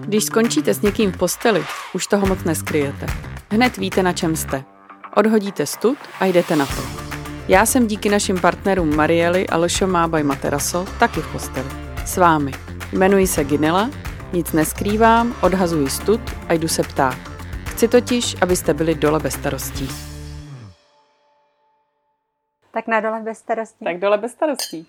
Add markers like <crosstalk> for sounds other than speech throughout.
Když skončíte s někým v posteli, už toho moc neskryjete. Hned víte, na čem jste. Odhodíte stud a jdete na to. Já jsem díky našim partnerům Marieli a Lšo Mábaj Materaso taky v posteli. S vámi. Jmenuji se Ginela, nic neskrývám, odhazuji stud a jdu se ptát. Chci totiž, abyste byli dole bez starostí. Tak na dole bez starostí. Tak dole bez starostí.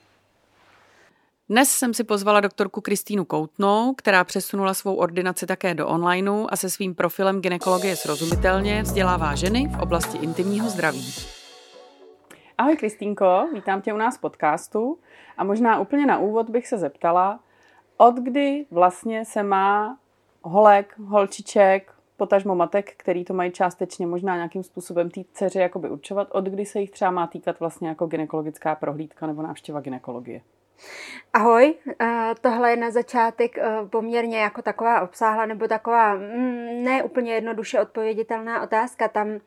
Dnes jsem si pozvala doktorku Kristýnu Koutnou, která přesunula svou ordinaci také do onlineu a se svým profilem ginekologie srozumitelně vzdělává ženy v oblasti intimního zdraví. Ahoj Kristýnko, vítám tě u nás v podcastu a možná úplně na úvod bych se zeptala, od kdy vlastně se má holek, holčiček, potažmo matek, který to mají částečně možná nějakým způsobem té dceři jakoby určovat, od kdy se jich třeba má týkat vlastně jako ginekologická prohlídka nebo návštěva ginekologie? Ahoj, tohle je na začátek eh, poměrně jako taková obsáhla nebo taková mm, ne úplně jednoduše odpověditelná otázka. Tam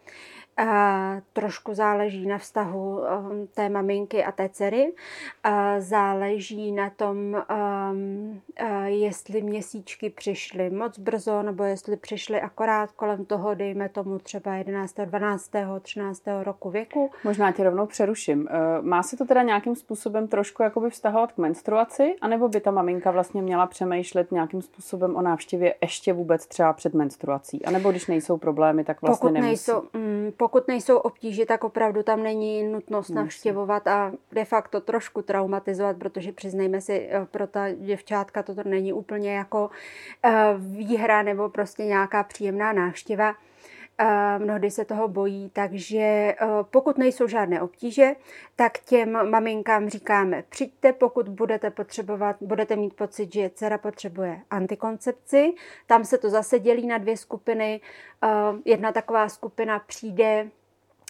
trošku záleží na vztahu um, té maminky a té dcery. Záleží na tom, um, jestli měsíčky přišly moc brzo, nebo jestli přišly akorát kolem toho, dejme tomu třeba 11., 12., 13. roku věku. Možná tě rovnou přeruším. E, má se to teda nějakým způsobem trošku jakoby vztahovat k menstruaci, anebo by ta maminka vlastně měla přemýšlet nějakým způsobem o návštěvě ještě vůbec třeba před menstruací? A nebo když nejsou problémy, tak vlastně pokud nemusí? Nejsou, mm, pokud nejsou obtíže, tak opravdu tam není nutnost navštěvovat a de facto trošku traumatizovat, protože přiznejme si, eh, pro ta děvčátka toto není úplně jako eh, výhra nebo prostě nějaká příjemná návštěva. Mnohdy se toho bojí, takže pokud nejsou žádné obtíže, tak těm maminkám říkáme, přijďte, pokud budete potřebovat, budete mít pocit, že dcera potřebuje antikoncepci. Tam se to zase dělí na dvě skupiny. Jedna taková skupina přijde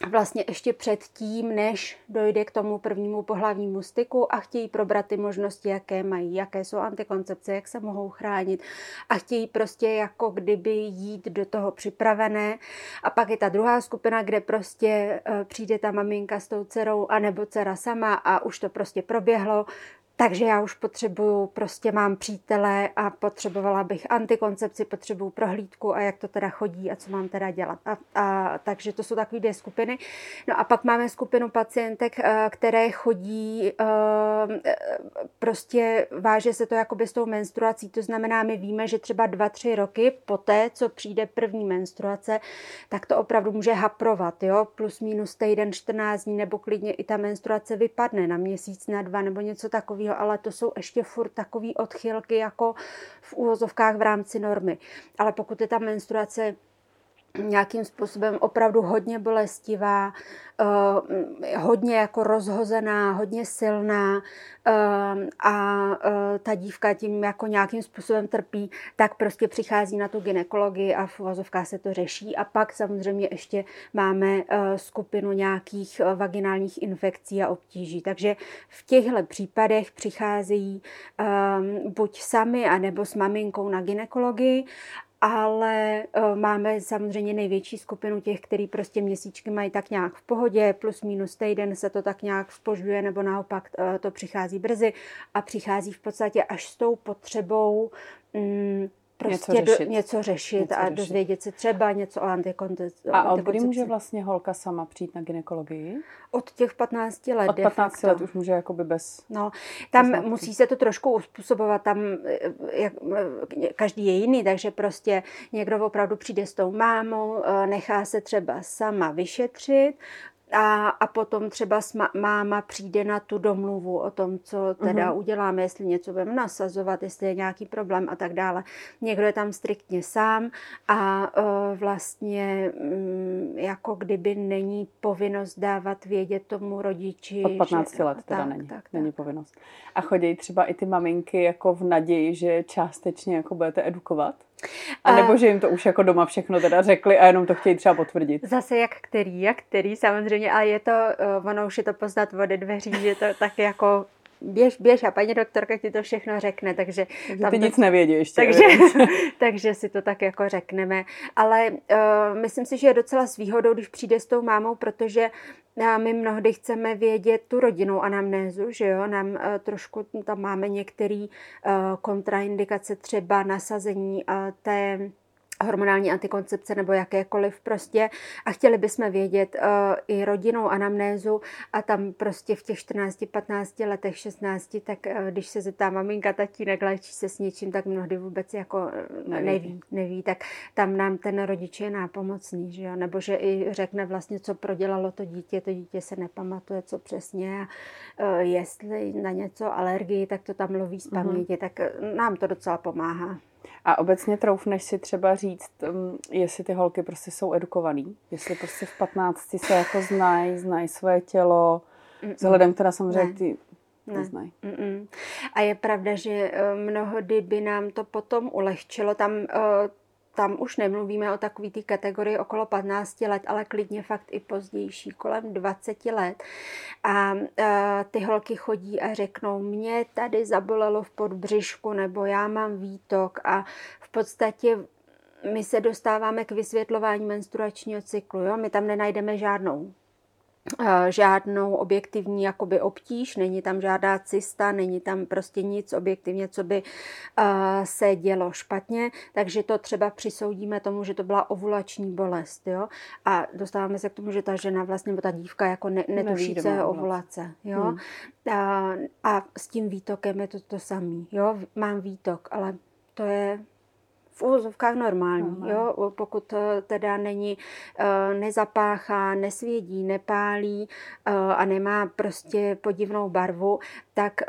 vlastně ještě před tím, než dojde k tomu prvnímu pohlavnímu styku a chtějí probrat ty možnosti, jaké mají, jaké jsou antikoncepce, jak se mohou chránit a chtějí prostě jako kdyby jít do toho připravené. A pak je ta druhá skupina, kde prostě eh, přijde ta maminka s tou dcerou anebo dcera sama a už to prostě proběhlo, takže já už potřebuju, prostě mám přítele a potřebovala bych antikoncepci, potřebuju prohlídku a jak to teda chodí a co mám teda dělat. A, a, takže to jsou takové dvě skupiny. No a pak máme skupinu pacientek, eh, které chodí, eh, prostě váže se to jakoby s tou menstruací, to znamená, my víme, že třeba dva, tři roky poté, co přijde první menstruace, tak to opravdu může haprovat, jo, plus minus týden, 14 dní, nebo klidně i ta menstruace vypadne na měsíc, na dva, nebo něco takového takového, ale to jsou ještě furt takové odchylky jako v úvozovkách v rámci normy. Ale pokud je ta menstruace nějakým způsobem opravdu hodně bolestivá, eh, hodně jako rozhozená, hodně silná eh, a eh, ta dívka tím jako nějakým způsobem trpí, tak prostě přichází na tu ginekologii a v uvozovkách se to řeší. A pak samozřejmě ještě máme skupinu nějakých vaginálních infekcí a obtíží. Takže v těchto případech přicházejí buď sami, anebo s maminkou na ginekologii ale uh, máme samozřejmě největší skupinu těch, který prostě měsíčky mají tak nějak v pohodě, plus minus týden se to tak nějak spožuje, nebo naopak uh, to přichází brzy a přichází v podstatě až s tou potřebou um, prostě něco řešit, do, něco řešit něco a řešit. dozvědět se třeba něco o antikoncepci. A od kdy může vlastně holka sama přijít na ginekologii? Od těch 15 let. Od 15 let už může jakoby bez... No, tam bez musí se to trošku uspůsobovat, tam jak, každý je jiný, takže prostě někdo opravdu přijde s tou mámou, eh, nechá se třeba sama vyšetřit, a, a potom třeba máma přijde na tu domluvu o tom, co teda uh-huh. uděláme, jestli něco budeme nasazovat, jestli je nějaký problém a tak dále. Někdo je tam striktně sám a uh, vlastně um, jako kdyby není povinnost dávat vědět tomu rodiči. Od 15 že, let teda tak, není, tak, není tak. povinnost. A chodí třeba i ty maminky jako v naději, že částečně jako budete edukovat? A nebo že jim to už jako doma všechno teda řekli a jenom to chtějí třeba potvrdit. Zase jak který, jak který samozřejmě, ale je to, uh, ono už je to poznat ode dveří, že to tak jako běž, běž a paní doktorka ti to všechno řekne, takže... takže ty to, nic nevědí ještě. Takže, <laughs> takže si to tak jako řekneme. Ale uh, myslím si, že je docela s výhodou, když přijde s tou mámou, protože a my mnohdy chceme vědět tu rodinnou anamnézu, že jo, nám uh, trošku tam máme některé uh, kontraindikace, třeba nasazení uh, té hormonální antikoncepce nebo jakékoliv prostě a chtěli bychom vědět uh, i rodinnou anamnézu a tam prostě v těch 14, 15 letech, 16, tak uh, když se zeptá maminka, tatínek, léčí se s něčím, tak mnohdy vůbec jako neví. neví, neví, tak tam nám ten rodič je nápomocný, že jo? nebo že i řekne vlastně, co prodělalo to dítě, to dítě se nepamatuje, co přesně a uh, jestli na něco alergii, tak to tam loví z mhm. paměti, uh-huh. tak nám to docela pomáhá. A obecně troufneš si třeba říct, um, jestli ty holky prostě jsou edukovaný, jestli prostě v 15 se jako znají, znají svoje tělo, vzhledem teda samozřejmě ty neznají. A je pravda, že eh, mnohdy by nám to potom ulehčilo. Tam eh, tam už nemluvíme o takové té kategorii okolo 15 let, ale klidně fakt i pozdější, kolem 20 let. A, a ty holky chodí a řeknou, mě tady zabolelo v podbřišku, nebo já mám výtok a v podstatě my se dostáváme k vysvětlování menstruačního cyklu. Jo? My tam nenajdeme žádnou žádnou objektivní jakoby obtíž, není tam žádná cysta, není tam prostě nic objektivně, co by uh, se dělo špatně, takže to třeba přisoudíme tomu, že to byla ovulační bolest, jo, a dostáváme se k tomu, že ta žena vlastně, ta dívka jako ne, netuší, co je ovulace, jo, hmm. a, a s tím výtokem je to to samé, jo, mám výtok, ale to je v úvozovkách normální, Normál. jo, pokud eh, teda není, eh, nezapáchá, nesvědí, nepálí eh, a nemá prostě podivnou barvu, tak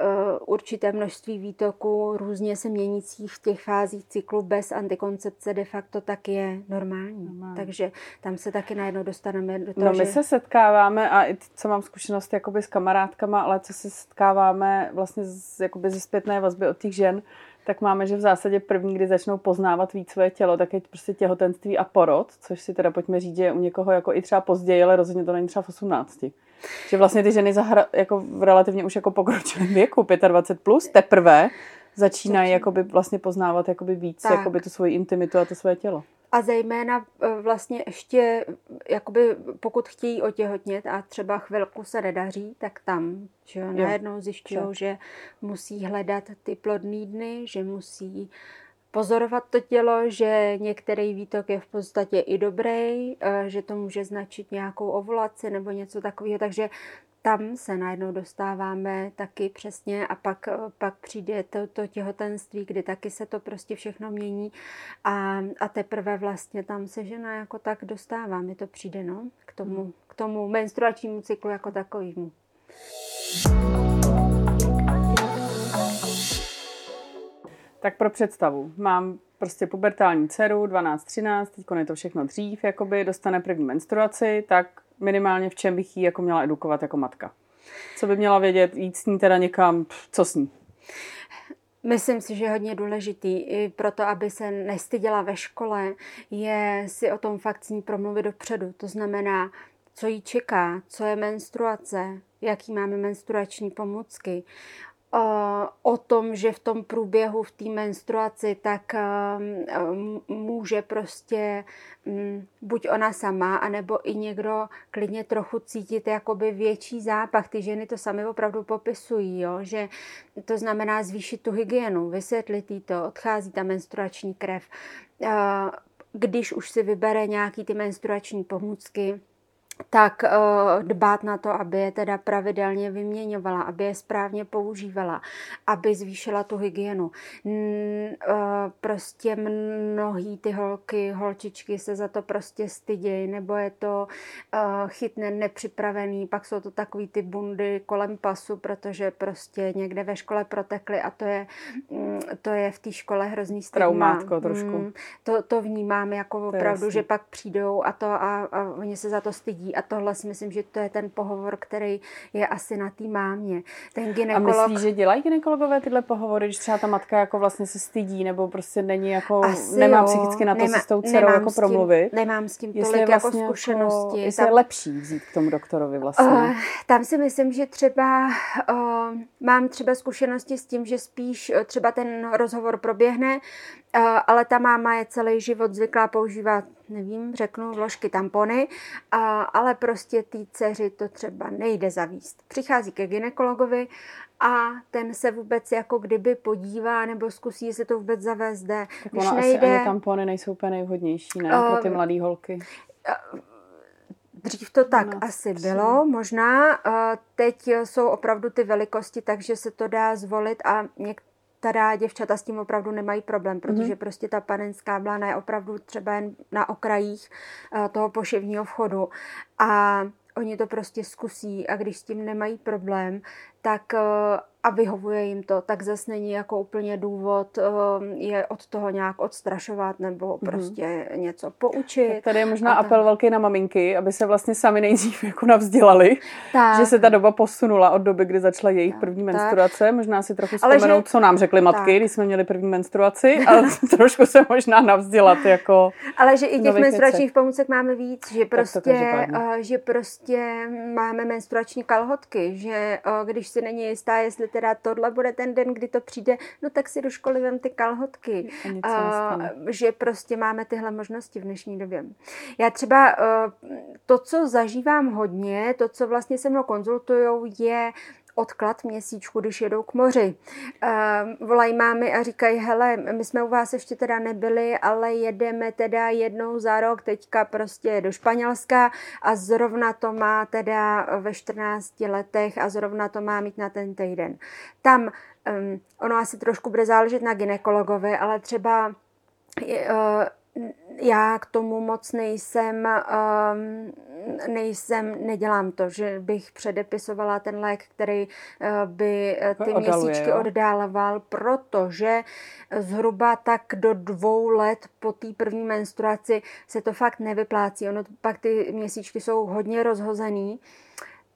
určité množství výtoků různě se měnících v těch fázích cyklu bez antikoncepce de facto tak je normální. normální. Takže tam se taky najednou dostaneme do toho, No my že... se setkáváme a i co mám zkušenost jakoby s kamarádkama, ale co se setkáváme vlastně z, jakoby ze zpětné vazby od těch žen, tak máme, že v zásadě první, kdy začnou poznávat víc své tělo, tak je prostě těhotenství a porod, což si teda pojďme říct, že je u někoho jako i třeba později, ale rozhodně to není třeba v 18. Že vlastně ty ženy zahra, jako v relativně už jako pokročilém věku, 25 plus, teprve začínají jakoby vlastně poznávat jakoby víc jakoby tu svoji intimitu a to své tělo. A zejména e, vlastně ještě, jakoby pokud chtějí otěhotnět a třeba chvilku se nedaří, tak tam, že jo, najednou zjišťují, že musí hledat ty plodné dny, že musí pozorovat to tělo, že některý výtok je v podstatě i dobrý, e, že to může značit nějakou ovulaci nebo něco takového, takže tam se najednou dostáváme taky přesně a pak, pak přijde to, to těhotenství, kdy taky se to prostě všechno mění a, a teprve vlastně tam se žena jako tak dostává, mi to přijde no, k, tomu, hmm. k tomu menstruačnímu cyklu jako takovému. Tak pro představu, mám prostě pubertální dceru, 12-13, teď je to všechno dřív, jakoby dostane první menstruaci, tak minimálně v čem bych jí jako měla edukovat jako matka? Co by měla vědět, jít s ní teda někam, co s ní? Myslím si, že je hodně důležitý i proto, aby se nestyděla ve škole, je si o tom fakt s ní promluvit dopředu. To znamená, co jí čeká, co je menstruace, jaký máme menstruační pomůcky, o tom, že v tom průběhu, v té menstruaci, tak um, může prostě um, buď ona sama, anebo i někdo klidně trochu cítit jakoby větší zápach. Ty ženy to sami opravdu popisují, jo? že to znamená zvýšit tu hygienu, vysvětlit jí to, odchází ta menstruační krev. Když už si vybere nějaký ty menstruační pomůcky, tak uh, dbát na to, aby je teda pravidelně vyměňovala, aby je správně používala, aby zvýšila tu hygienu. Uh, prostě mnohý ty holky, holčičky se za to prostě stydějí, nebo je to uh, chytne nepřipravený, pak jsou to takový ty bundy kolem pasu, protože prostě někde ve škole protekly a to je, mm, to je v té škole hrozný stigma. Traumátko trošku. Mm, to, to vnímám jako opravdu, že pak přijdou a to a, a oni se za to stydí a tohle si myslím, že to je ten pohovor, který je asi na té mámě. Ten gynekolog... A myslíš, že dělají gynekologové tyhle pohovory, když třeba ta matka jako vlastně se stydí nebo prostě není jako, asi nemá jo, psychicky na to nemá, si s tou dcerou jako s tím, promluvit? Nemám s tím tolik jako vlastně jako zkušenosti. Jako, jestli tam, je lepší vzít k tomu doktorovi vlastně. Uh, tam si myslím, že třeba uh, mám třeba zkušenosti s tím, že spíš třeba ten rozhovor proběhne, uh, ale ta máma je celý život zvyklá používat nevím, řeknu vložky tampony, a, ale prostě té dceři to třeba nejde zavíst. Přichází ke ginekologovi a ten se vůbec jako kdyby podívá nebo zkusí, jestli to vůbec zavést jde. Tak Když ono nejde, asi ani tampony nejsou úplně nejvhodnější, ne? Uh, pro ty ehm, mladé holky. Uh, Dřív to tak no, asi bylo, možná. Teď jsou opravdu ty velikosti, takže se to dá zvolit a některá děvčata s tím opravdu nemají problém, protože mm-hmm. prostě ta panenská blána je opravdu třeba jen na okrajích toho poševního vchodu. A oni to prostě zkusí a když s tím nemají problém, tak a vyhovuje jim to, tak zase není jako úplně důvod um, je od toho nějak odstrašovat nebo mhm. prostě mm-hmm. něco poučit. Tak tady je možná apel tam... velký na maminky, aby se vlastně sami nejdřív jako navzdělali, tak. že se ta doba posunula od doby, kdy začala jejich tak, první menstruace. Tak. Možná si trochu vzpomenout, že... co nám řekly matky, tak. když jsme měli první menstruaci a <laughs> <laughs> trošku se možná navzdělat jako Ale že i těch menstruačních věcech. pomůcek máme víc, že prostě, uh, že prostě máme menstruační kalhotky, že uh, když si není jistá, jestli teda tohle bude ten den, kdy to přijde, no tak si do školy vem ty kalhotky. A, že prostě máme tyhle možnosti v dnešní době. Já třeba to, co zažívám hodně, to, co vlastně se mnou konzultujou, je odklad měsíčku, když jedou k moři. Uh, volají mámy a říkají, hele, my jsme u vás ještě teda nebyli, ale jedeme teda jednou za rok teďka prostě do Španělska a zrovna to má teda ve 14 letech a zrovna to má mít na ten týden. Tam um, ono asi trošku bude záležet na ginekologovi, ale třeba uh, já k tomu moc nejsem, um, nejsem, nedělám to, že bych předepisovala ten lék, který uh, by eh, ty Odaluje, měsíčky jo? oddáloval, protože zhruba tak do dvou let po té první menstruaci se to fakt nevyplácí. Ono pak ty měsíčky jsou hodně rozhozený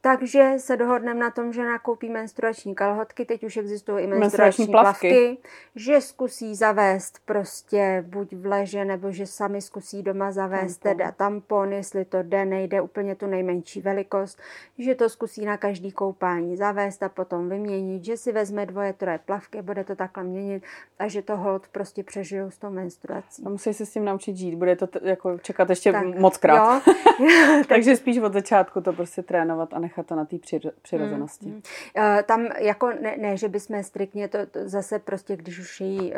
takže se dohodneme na tom, že nakoupí menstruační kalhotky, teď už existují i menstruační, menstruační plavky. plavky, že zkusí zavést prostě buď v leže, nebo že sami zkusí doma zavést tampon. teda tampon, jestli to jde, nejde úplně tu nejmenší velikost, že to zkusí na každý koupání zavést a potom vyměnit, že si vezme dvoje, troje plavky, bude to takhle měnit a že to hold prostě přežijou s tou menstruací. A musí se s tím naučit žít, bude to t- jako čekat ještě tak, moc krát. <laughs> <laughs> Takže spíš od začátku to prostě trénovat a nechat nechat to na té přirozenosti. Mm, mm. Tam jako ne, ne, že bychom striktně to, to zase prostě, když už je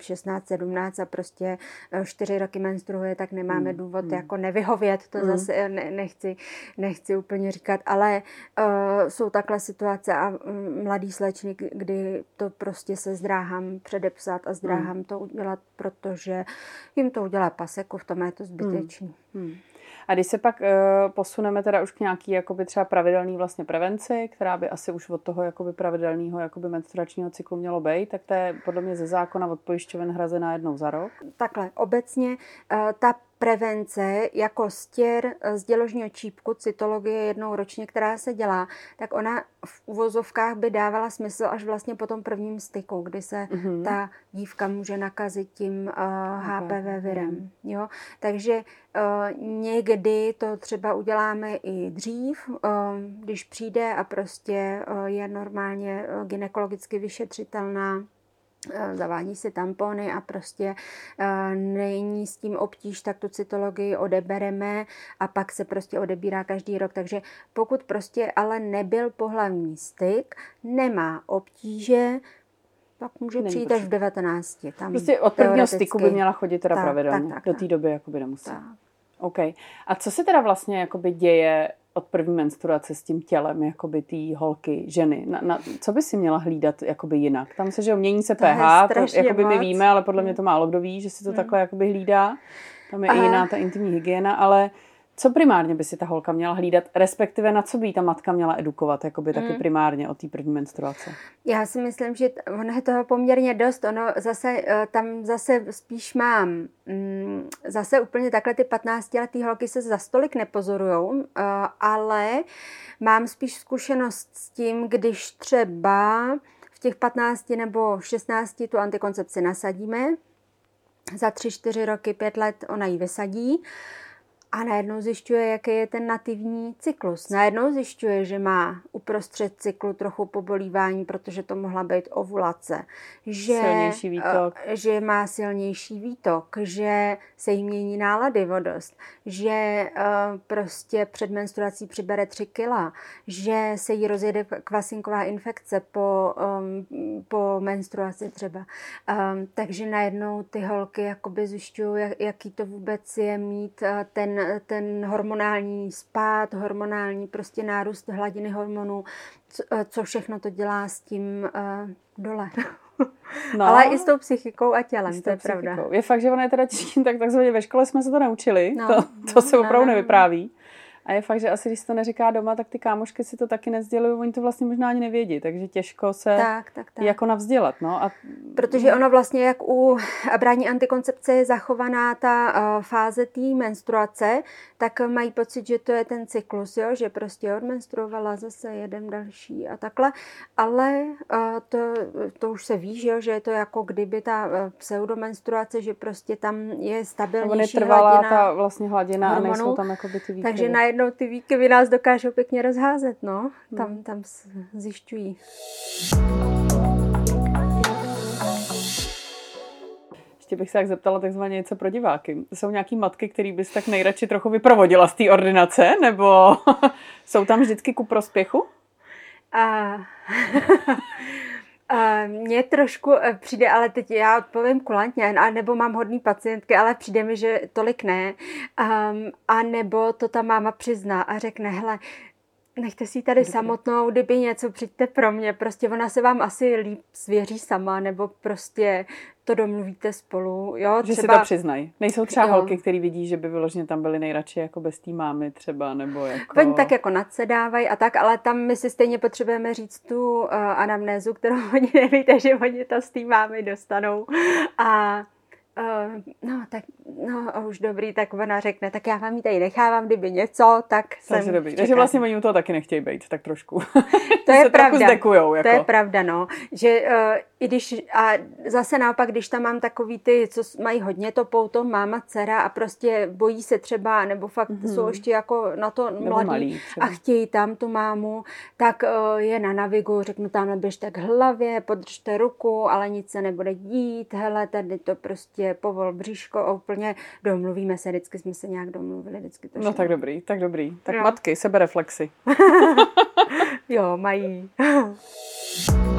16, 17 a prostě 4 eh, roky menstruuje, tak nemáme mm, důvod mm. jako nevyhovět, to mm. zase ne, nechci, nechci úplně říkat, ale uh, jsou takhle situace a um, mladý slečny, kdy to prostě se zdráhám předepsat a zdráhám mm. to udělat, protože jim to udělá paseku, v tom je to zbytečný. Mm. Mm. A když se pak uh, posuneme teda už k nějaký jakoby třeba pravidelný vlastně prevenci, která by asi už od toho jakoby pravidelného jakoby menstruačního cyklu mělo být, tak to je podle mě ze zákona od pojišťoven hrazená jednou za rok. Takhle, obecně uh, ta prevence jako stěr z děložního čípku, cytologie jednou ročně, která se dělá, tak ona v uvozovkách by dávala smysl až vlastně po tom prvním styku, kdy se mm-hmm. ta dívka může nakazit tím uh, HPV virem. Mm. Jo? Takže uh, někdy to třeba uděláme i dřív, uh, když přijde a prostě uh, je normálně uh, ginekologicky vyšetřitelná Eh, zavádí si tampony a prostě eh, není s tím obtíž, tak tu cytologii odebereme a pak se prostě odebírá každý rok. Takže pokud prostě ale nebyl pohlavní styk, nemá obtíže, pak může Není přijít až v 19. Tam prostě od prvního styku by měla chodit teda tak, pravidelně. Tak, tak, Do té doby jakoby nemusí. Tak. OK. A co se teda vlastně jakoby děje od první menstruace s tím tělem, jakoby té holky, ženy. Na, na, co by si měla hlídat jakoby jinak? Tam se, že mění se to pH, to jakoby my víme, ale podle mě to málo kdo ví, že si to hmm. takhle jakoby hlídá. Tam je Aha. i jiná ta intimní hygiena, ale co primárně by si ta holka měla hlídat, respektive na co by ta matka měla edukovat, jakoby taky mm. primárně od té první menstruace? Já si myslím, že ono je toho poměrně dost. Ono zase, eh, tam zase spíš mám, mm, zase úplně takhle ty 15-letý holky se za stolik nepozorujou, eh, ale mám spíš zkušenost s tím, když třeba v těch 15 nebo 16 tu antikoncepci nasadíme, za 3-4 roky, 5 let ona ji vysadí, a najednou zjišťuje, jaký je ten nativní cyklus. Najednou zjišťuje, že má uprostřed cyklu trochu pobolívání, protože to mohla být ovulace. Že, silnější výtok. Eh, že má silnější výtok, že se jí mění nálady vodost, že uh, prostě před menstruací přibere 3 kila, že se jí rozjede kvasinková infekce po, um, po menstruaci třeba. Um, takže najednou ty holky jakoby zjišťují, jak, jaký to vůbec je mít uh, ten ten, hormonální spát, hormonální prostě nárůst hladiny hormonů, co, eh, co všechno to dělá s tím uh, dole. No, Ale i s tou psychikou a tělem, to je psychikou. pravda. Je fakt, že ona je teda těžký, tak takzvaně ve škole jsme se to naučili, no, to, to no, se opravdu no, nevypráví. A je fakt, že asi když to neříká doma, tak ty kámošky si to taky nezdělují, oni to vlastně možná ani nevědí, takže těžko se tak, tak, tak. jako navzdělat. No. A... Protože ono vlastně, jak u brání antikoncepce je zachovaná ta uh, fáze té menstruace, tak mají pocit, že to je ten cyklus, jo? že prostě odmenstruovala zase jeden další a takhle. Ale uh, to, to už se ví, že, jo? že je to jako kdyby ta uh, pseudomenstruace, že prostě tam je stabilnější no, trvalá hladina ta vlastně hladina hormonů, a nejsou tam jako by ty výkyvy. Takže najednou ty výkyvy nás dokážou pěkně rozházet, no. Tam, hmm. tam zjišťují. Ještě bych se tak zeptala takzvaně něco pro diváky. Jsou nějaký matky, který bys tak nejradši trochu vyprovodila z té ordinace, nebo <laughs> jsou tam vždycky ku prospěchu? A... Mně trošku eh, přijde, ale teď já odpovím kulantně, a nebo mám hodný pacientky, ale přijde mi, že tolik ne. Um, a nebo to ta máma přizná a řekne, hele, nechte si tady Dobře. samotnou, kdyby něco, přijďte pro mě, prostě ona se vám asi líp svěří sama, nebo prostě to domluvíte spolu, jo, Že třeba... si to přiznají. Nejsou třeba jo. holky, které vidí, že by vyloženě tam byly nejradši jako bez té mámy třeba, nebo jako... Oni tak jako nadsedávají a tak, ale tam my si stejně potřebujeme říct tu uh, anamnézu, kterou <laughs> oni neví, takže oni to z té mámy dostanou a Uh, no, tak, no, už dobrý, tak ona řekne, tak já vám ji tady nechávám, kdyby něco, tak jsem Takže dobrý. Takže vlastně oni u toho taky nechtějí být, tak trošku. To <laughs> je pravda. Zdekujou, jako. To je pravda, no. Že uh, i když, a zase naopak, když tam mám takový ty, co mají hodně to pouto, máma, dcera a prostě bojí se třeba, nebo fakt mm-hmm. jsou ještě jako na to nebo mladí malý, a chtějí tam tu mámu, tak uh, je na navigu, řeknu tam běžte k hlavě, podržte ruku, ale nic se nebude dít, hele, tady to prostě povol bříško a úplně domluvíme se, vždycky jsme se nějak domluvili, vždycky to No tak dobrý, tak dobrý. Tak jo. matky, sebereflexy. <laughs> jo, mají. <laughs>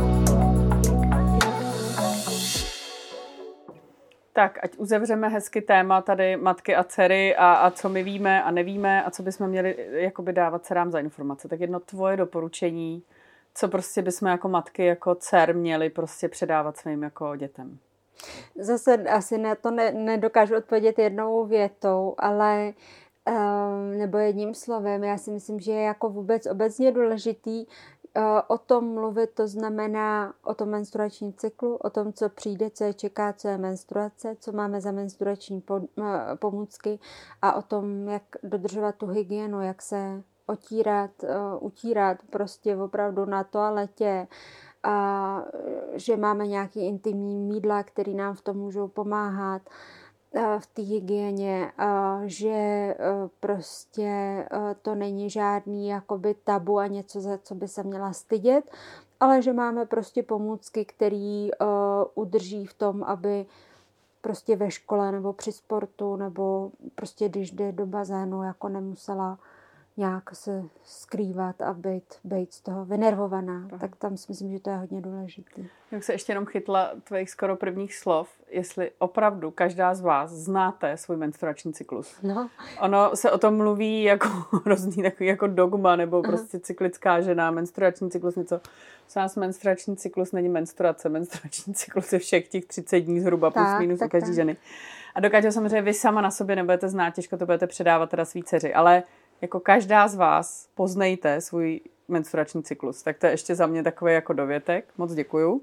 Tak, ať uzavřeme hezky téma tady matky a dcery a, a co my víme a nevíme a co bychom měli jakoby dávat dcerám za informace. Tak jedno tvoje doporučení, co prostě bychom jako matky, jako dcer měli prostě předávat svým jako dětem. Zase asi na to ne, nedokážu odpovědět jednou větou, ale um, nebo jedním slovem. Já si myslím, že je jako vůbec obecně důležitý Eh, o tom mluvit, to znamená o tom menstruačním cyklu, o tom, co přijde, co je čeká, co je menstruace, co máme za menstruační eh, pomůcky a o tom, jak dodržovat tu hygienu, jak se otírat, eh, utírat prostě opravdu na toaletě, a že máme nějaký intimní mídla, které nám v tom můžou pomáhat v té hygieně, že e, prostě to není žádný jakoby tabu a něco, za co by se měla stydět, ale že máme prostě pomůcky, které e, udrží v tom, aby prostě ve škole nebo při sportu nebo prostě když jde do bazénu, jako nemusela nějak se skrývat a být, být z toho vynervovaná, Aha. tak tam si myslím, že to je hodně důležité. Jak se ještě jenom chytla tvých skoro prvních slov, jestli opravdu každá z vás znáte svůj menstruační cyklus. No. Ono se o tom mluví jako <laughs> hrozný takový jako dogma, nebo prostě cyklická žena, menstruační cyklus, něco. U nás menstruační cyklus není menstruace, menstruační cyklus je všech těch 30 dní zhruba tak, plus minus tak, u každé tak. ženy. A dokáže samozřejmě vy sama na sobě nebudete znát, těžko to budete předávat teda svý dceři, ale jako každá z vás poznejte svůj menstruační cyklus. Tak to je ještě za mě takový jako dovětek. Moc děkuju.